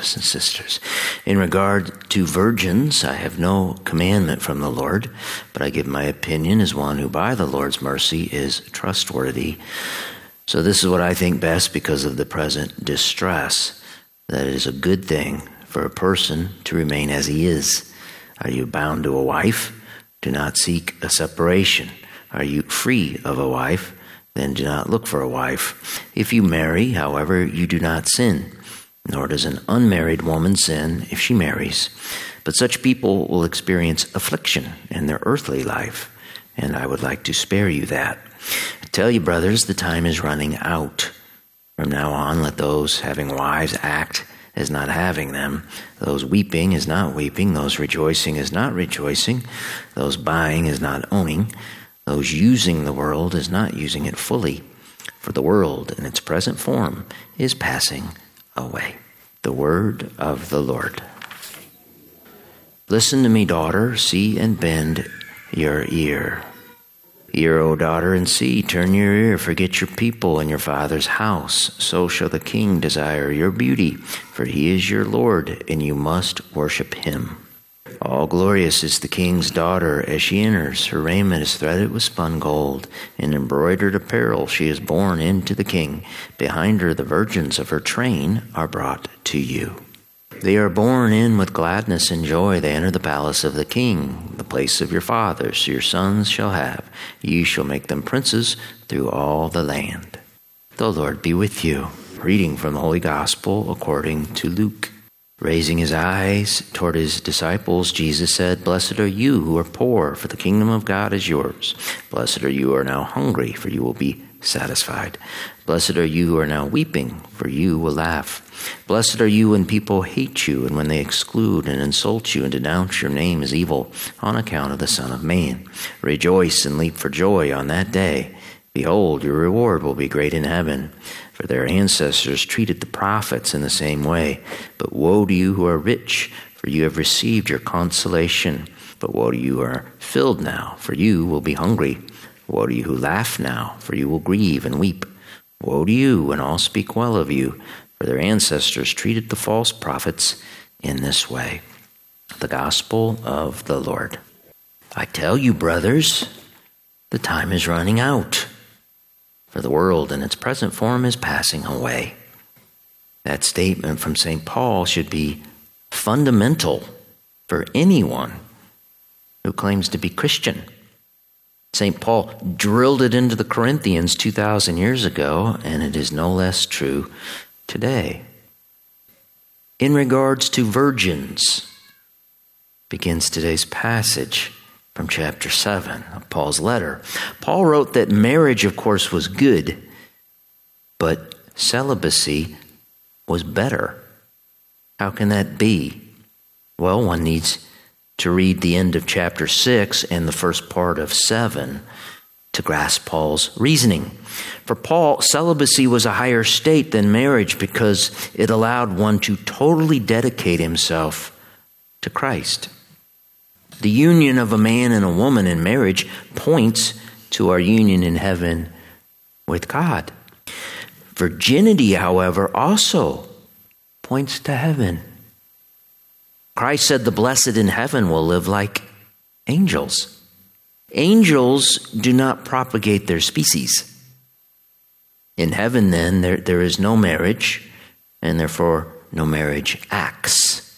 brothers and sisters. In regard to virgins, I have no commandment from the Lord, but I give my opinion as one who by the Lord's mercy is trustworthy. So this is what I think best because of the present distress, that it is a good thing for a person to remain as he is. Are you bound to a wife? Do not seek a separation. Are you free of a wife? then do not look for a wife. If you marry, however, you do not sin, nor does an unmarried woman sin if she marries. But such people will experience affliction in their earthly life, and I would like to spare you that. I tell you, brothers, the time is running out. From now on, let those having wives act as not having them, those weeping is not weeping, those rejoicing is not rejoicing, those buying is not owning those using the world is not using it fully, for the world in its present form is passing away. The word of the Lord. Listen to me, daughter, see and bend your ear. Hear, O daughter, and see, turn your ear, forget your people and your father's house. So shall the king desire your beauty, for he is your Lord, and you must worship him. All glorious is the king's daughter as she enters. Her raiment is threaded with spun gold. In embroidered apparel she is borne into the king. Behind her, the virgins of her train are brought to you. They are borne in with gladness and joy. They enter the palace of the king, the place of your fathers. Your sons shall have. You shall make them princes through all the land. The Lord be with you. Reading from the Holy Gospel according to Luke. Raising his eyes toward his disciples, Jesus said, Blessed are you who are poor, for the kingdom of God is yours. Blessed are you who are now hungry, for you will be satisfied. Blessed are you who are now weeping, for you will laugh. Blessed are you when people hate you, and when they exclude and insult you and denounce your name as evil on account of the Son of Man. Rejoice and leap for joy on that day. Behold, your reward will be great in heaven for their ancestors treated the prophets in the same way. But woe to you who are rich, for you have received your consolation. But woe to you who are filled now, for you will be hungry. Woe to you who laugh now, for you will grieve and weep. Woe to you when all speak well of you, for their ancestors treated the false prophets in this way. The Gospel of the Lord. I tell you, brothers, the time is running out for the world in its present form is passing away. That statement from St. Paul should be fundamental for anyone who claims to be Christian. St. Paul drilled it into the Corinthians 2,000 years ago, and it is no less true today. In regards to virgins, begins today's passage from chapter 7 of Paul's letter. Paul wrote that marriage, of course, was good, but celibacy was better. How can that be? Well, one needs to read the end of chapter 6 and the first part of 7 to grasp Paul's reasoning. For Paul, celibacy was a higher state than marriage because it allowed one to totally dedicate himself to Christ. The union of a man and a woman in marriage points to our union in heaven with God. Virginity, however, also points to heaven. Christ said the blessed in heaven will live like angels. Angels do not propagate their species. In heaven, then, there, there is no marriage, and therefore no marriage acts.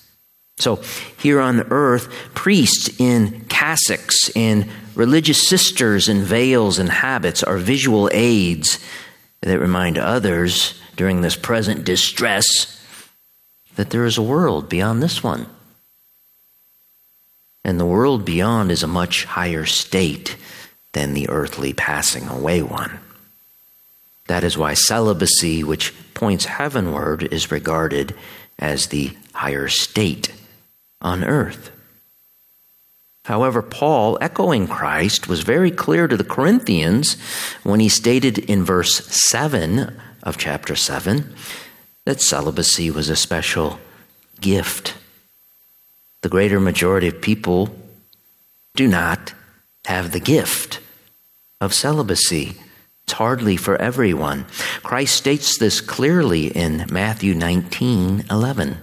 So, here on earth, priests in cassocks and religious sisters in veils and habits are visual aids that remind others during this present distress that there is a world beyond this one. And the world beyond is a much higher state than the earthly passing away one. That is why celibacy, which points heavenward, is regarded as the higher state on earth. However, Paul, echoing Christ, was very clear to the Corinthians when he stated in verse 7 of chapter 7 that celibacy was a special gift. The greater majority of people do not have the gift of celibacy. It's hardly for everyone. Christ states this clearly in Matthew 19 11.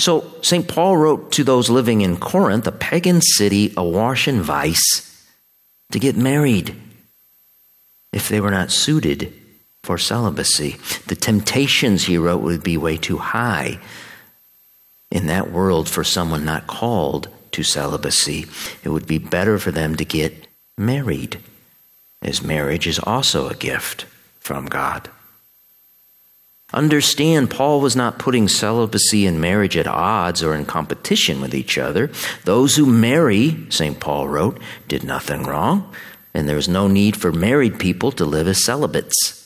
So, St. Paul wrote to those living in Corinth, a pagan city awash in vice, to get married if they were not suited for celibacy. The temptations, he wrote, would be way too high in that world for someone not called to celibacy. It would be better for them to get married, as marriage is also a gift from God. Understand, Paul was not putting celibacy and marriage at odds or in competition with each other. Those who marry, St. Paul wrote, did nothing wrong, and there is no need for married people to live as celibates.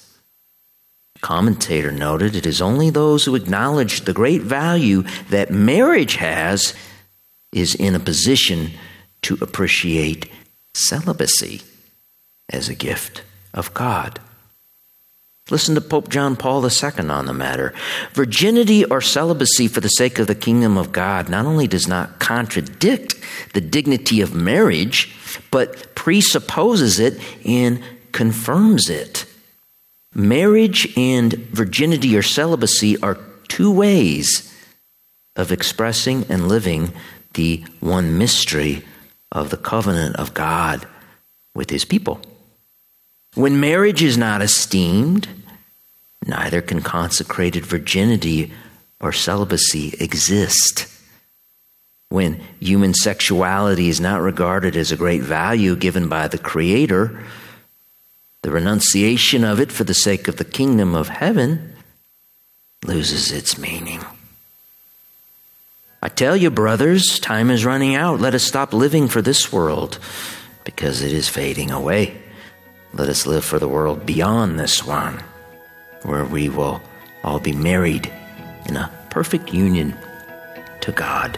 Commentator noted it is only those who acknowledge the great value that marriage has is in a position to appreciate celibacy as a gift of God. Listen to Pope John Paul II on the matter. Virginity or celibacy for the sake of the kingdom of God not only does not contradict the dignity of marriage, but presupposes it and confirms it. Marriage and virginity or celibacy are two ways of expressing and living the one mystery of the covenant of God with his people. When marriage is not esteemed, neither can consecrated virginity or celibacy exist. When human sexuality is not regarded as a great value given by the Creator, the renunciation of it for the sake of the kingdom of heaven loses its meaning. I tell you, brothers, time is running out. Let us stop living for this world because it is fading away. Let us live for the world beyond this one, where we will all be married in a perfect union to God.